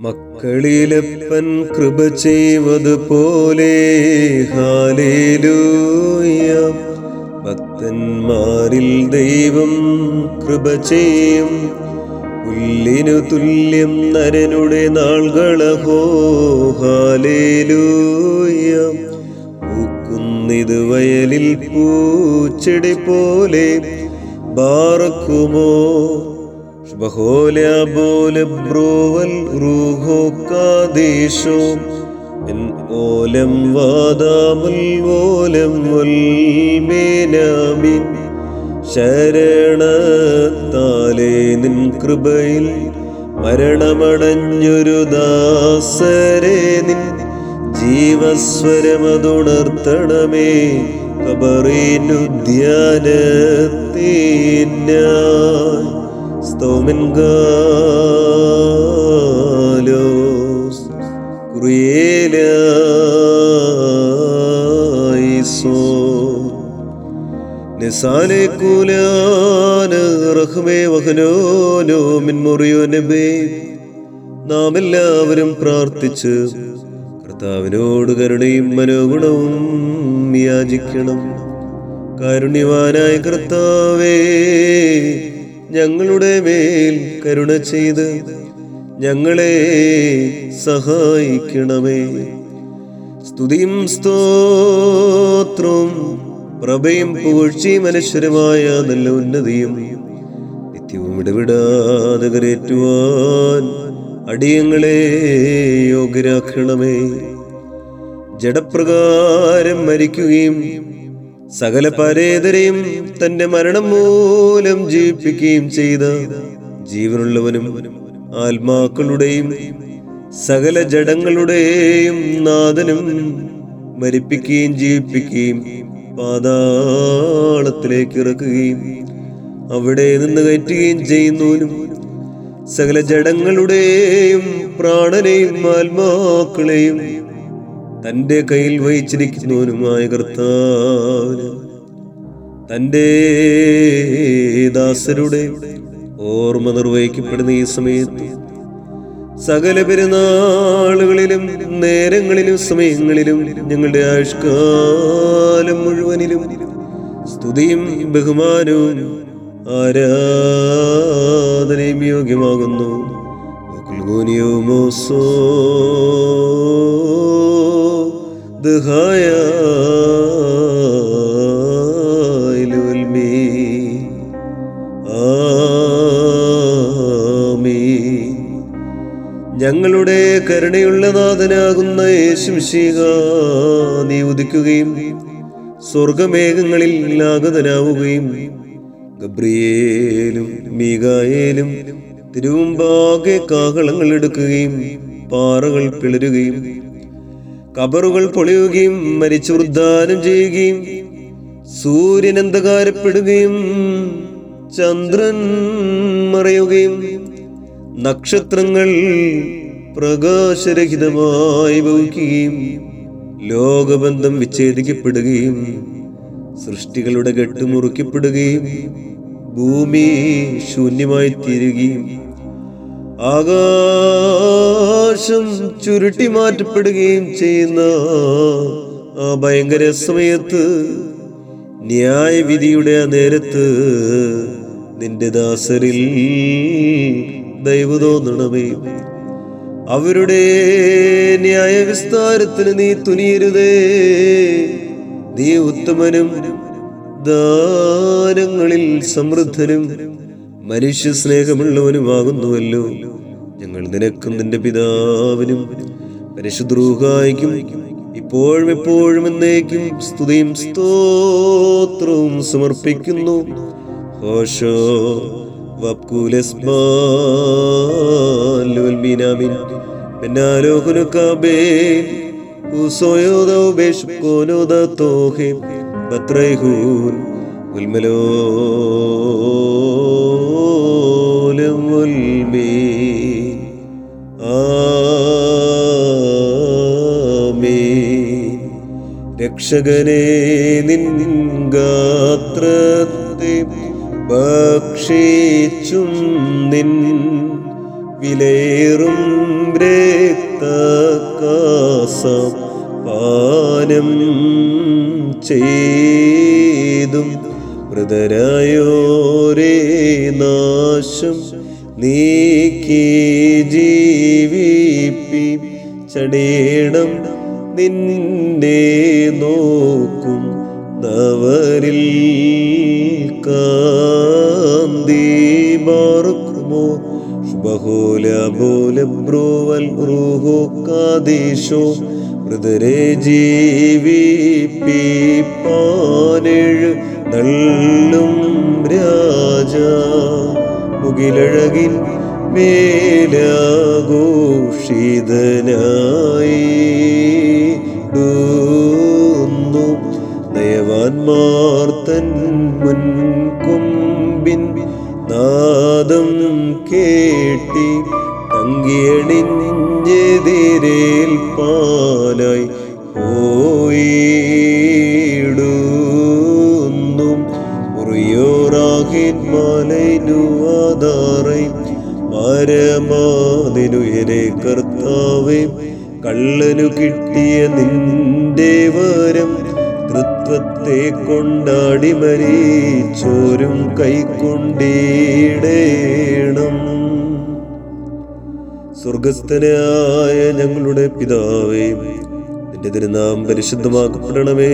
മക്കളിലപ്പൻ കൃപ ചെയ്വതുപോലെ ഹാലേലൂയ. ഭക്തന്മാരിൽ ദൈവം കൃപ ചെയ്യും. പുല്ലിനു തുല്യം നരനുടെ നാൾകളഹോ. ഹാലേലൂയ. പൂക്കുന്നിത് വയലിൽ പൂച്ചെടി പോലെ. ബാറക്കുമോ? ബഹോലബോലബ്രോവൽ ഓലം വാദാമുൽ ഓലം ശരണത്താലേ നിൻ കൃപയിൽ മരണമടഞ്ഞൊരു ദാസരെ നിൻ. ജീവസ്വരമതുണർത്തണമേ കബറീനുദ്യാനത്തിനായി ധ്യാനത്തിനായി സ്തോമൻ ഗാലോസ് കുറിയേലായിസോ നിസാലെ കൂലാന് റഹ്മേ വഹനോനോ മിൻ മുറിയോ നബേ. നാം എല്ലാവരും പ്രാർത്ഥിച്ച് കർത്താവിനോട് കരുണയും മനോഗുണവും യാചിക്കണം. കാരുണ്യവാനായ കർത്താവേ ഞങ്ങളുടെ മേൽ കരുണ ചെയ്ത് ഞങ്ങളെ സഹായിക്കണമേ. സ്തുതിയും സ്തോത്രവും പ്രഭയും പുകഴ്ചയും അനശ്വരമായ നല്ല ഉന്നതിയും നിത്യവും ഇടവിടാതെ കരേറ്റുവാൻ അടിയങ്ങളെ യോഗ്യരാക്കണമേ. ജഡപ്രകാരം മരിക്കുകയും സകല പരേതരെയും തന്റെ മരണം മൂലം ജീവിപ്പിക്കുകയും ചെയ്ത ജീവനുള്ളവനും ആത്മാക്കളുടെയും സകല ജഡങ്ങളുടെയും നാഥനും മരിപ്പിക്കുകയും ജീവിപ്പിക്കുകയും പാതാളത്തിലേക്ക് ഇറക്കുകയും അവിടെ നിന്ന് കയറ്റുകയും ചെയ്യുന്നവനും സകല ജഡങ്ങളുടെയും പ്രാണനെയും ആത്മാക്കളെയും തന്റെ കയ്യിൽ വഹിച്ചിരിക്കുന്നവനുമായ കർത്താവിന് തന്റെ ദാസരുടെ ഓർമ്മ നിർവഹിക്കപ്പെടുന്ന ഈ സമയത്ത് സകല പെരുന്നാളുകളിലും നേരങ്ങളിലും സമയങ്ങളിലും ഞങ്ങളുടെ ആയുഷ്കാലം മുഴുവനിലും സ്തുതിയും ബഹുമാനവും ആരാധനയും യോഗ്യമാകുന്നു. മോസോ. ഞങ്ങളുടെ കരുണയുള്ള നാഥനാകുന്ന യേശുശീക നീ ഉദിക്കുകയും സ്വർഗമേഘങ്ങളിൽ ആഗതനാവുകയും ഗബ്രിയേലും മീകായേലും തിരുവുമ്പാകെ കാഹളങ്ങൾ എടുക്കുകയും പാറകൾ പിളരുകയും കബറുകൾ പൊളിയുകയും മരിച്ചു വൃദ്ധാനം ചെയ്യുകയും സൂര്യൻ അന്ധകാരപ്പെടുകയും ചന്ദ്രൻ മറയുകയും നക്ഷത്രങ്ങൾ പ്രകാശരഹിതമായി ഭവിക്കുകയും ലോകബന്ധം വിച്ഛേദിക്കപ്പെടുകയും സൃഷ്ടികളുടെ കെട്ട് മുറിക്കപ്പെടുകയും ഭൂമി ശൂന്യമായി തീരുകയും ആകാശം ചുരുട്ടി മാറ്റപ്പെടുകയും ചെയ്യുന്ന ആ ഭയങ്കര സമയത്ത് ന്യായവിധിയുടെ ആ നേരത്ത് നിന്റെ ദാസരിൽ ദൈവ തോന്നണമേ. അവരുടെ ന്യായവിസ്താരത്തിന് നീ തുനിയരുതേ. നീ ഉത്തമനും ദാനങ്ങളിൽ സമൃദ്ധനും മനുഷ്യ സ്നേഹമുള്ളവനുമാകുന്നുവല്ലോ ഞങ്ങൾ നിനക്കും നിന്റെ പിതാവിനും പരിശുദ്രൂഹായിക്കും ഇപ്പോഴും എപ്പോഴും എന്നേക്കും സ്തുതിയും സ്തോത്രവും സമർപ്പിക്കുന്നു. ഹോഷോ ഉൽമലോ ബെന്നാലോഹുനുക്കാബേൻ ഭക്ഷകനെ നിൻഗാത്രത്തെ ഭക്ഷിച്ചും നിൻ വിലേറും രക്തകാസം പാനം ചെയ്തും മൃതരായോരേ നാശം നീക്കി ജീവിപ്പി ചടേടം നിന്നെ നോക്കും നവരിൽ കാന്തി ബാർക്കുമോ ബഹുല റൂഹോ കാദേശോ മൃതരെ നല്ലും രാജ. മുകിലഴകിൻ മേലാഘോഷിതനായി ഡൂന്നു മുൻ തൻ മുൻകൊമ്പിൻ നാദം കേട്ടി തങ്കിയണിഞ്ഞെതിരേൽപ്പാനായി പോയിടുന്നു മരമാതിനുയരെ കർത്താവേ കള്ളനു കിട്ടിയ നിന്റെ വരം തൃത്വത്തെ കൊണ്ടാടി മരീച്ചോരും കൈക്കൊണ്ടിടേണം. സ്വർഗസ്ഥനായ ഞങ്ങളുടെ പിതാവേ നിന്റെ തിരുനാം പരിശുദ്ധമാക്കപ്പെടണമേ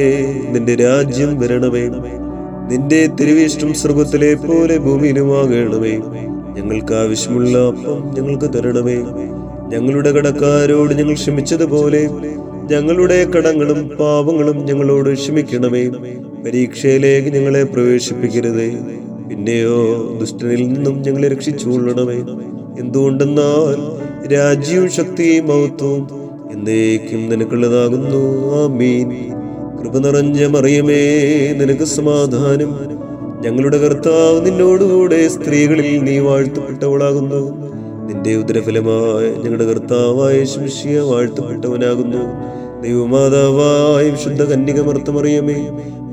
നിന്റെ രാജ്യം വരണമേ നിന്റെ തിരുവിഷ്ടം സ്വർഗത്തിലെ പോലെ ഭൂമിയിലുമാകണമേ. ഞങ്ങൾക്ക് ആവശ്യമുള്ള അപ്പം ഞങ്ങൾക്ക് തരണമേ. ഞങ്ങളുടെ കടക്കാരോട് ഞങ്ങൾ ക്ഷമിച്ചതുപോലെ ഞങ്ങളുടെ കടങ്ങളും പാപങ്ങളും ഞങ്ങളോട് ക്ഷമിക്കണമേ. പരീക്ഷയിലേക്ക് ഞങ്ങളെ പ്രവേശിപ്പിക്കരുതേ. പിന്നെയോ ദുഷ്ടനിൽ നിന്നും ഞങ്ങളെ രക്ഷിച്ചുകൊള്ളണമേ. എന്തുകൊണ്ടെന്നാൽ രാജ്യവും ശക്തിയും മഹത്വവും എന്നേക്കും നിനക്കുള്ളതാകുന്നു. ആ മീൻ കൃപ നിറഞ്ഞ മറിയമേ നിനക്ക് സമാധാനം. ഞങ്ങളുടെ കർത്താവ് നിന്നോടുകൂടെ സ്ത്രീകളിൽ നീ വാഴ്ത്തപ്പെട്ടവളാകുന്നു. നിന്റെ ഉദരഫലമായ ഞങ്ങളുടെ കർത്താവായ ശിഷ്യ വാഴ്ത്തപ്പെട്ടവനാകുന്നു. ദൈവമാതാവായ വിശുദ്ധ കന്യകമർത്തമറിയമേ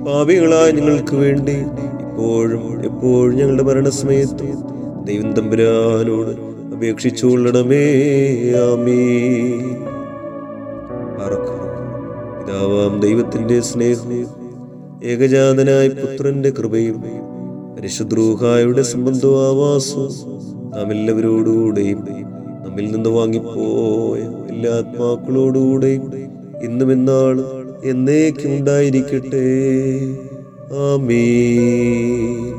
പാപികളായ ഞങ്ങൾക്ക് വേണ്ടി ഇപ്പോഴും എപ്പോഴും ഞങ്ങളുടെ മരണസമയത്ത് ദൈവം തമ്പുരാനോട് അപേക്ഷിച്ചുകൊള്ളണമേ ആമീ പിതാവാം ദൈവത്തിന്റെ സ്നേഹവും ഏകജാതനായ പുത്രന്റെ കൃപയും പരിശുദ്രൂഹായുടെ സംബന്ധവാസവും നാം എല്ലാവരോടുകൂടെയും നമ്മിൽ നിന്ന് വാങ്ങിപ്പോയ എല്ലാ ആത്മാക്കളോടുകൂടെയും ഇന്നും എന്നാളും എന്നേക്കും ഉണ്ടായിരിക്കട്ടെ ആമീൻ.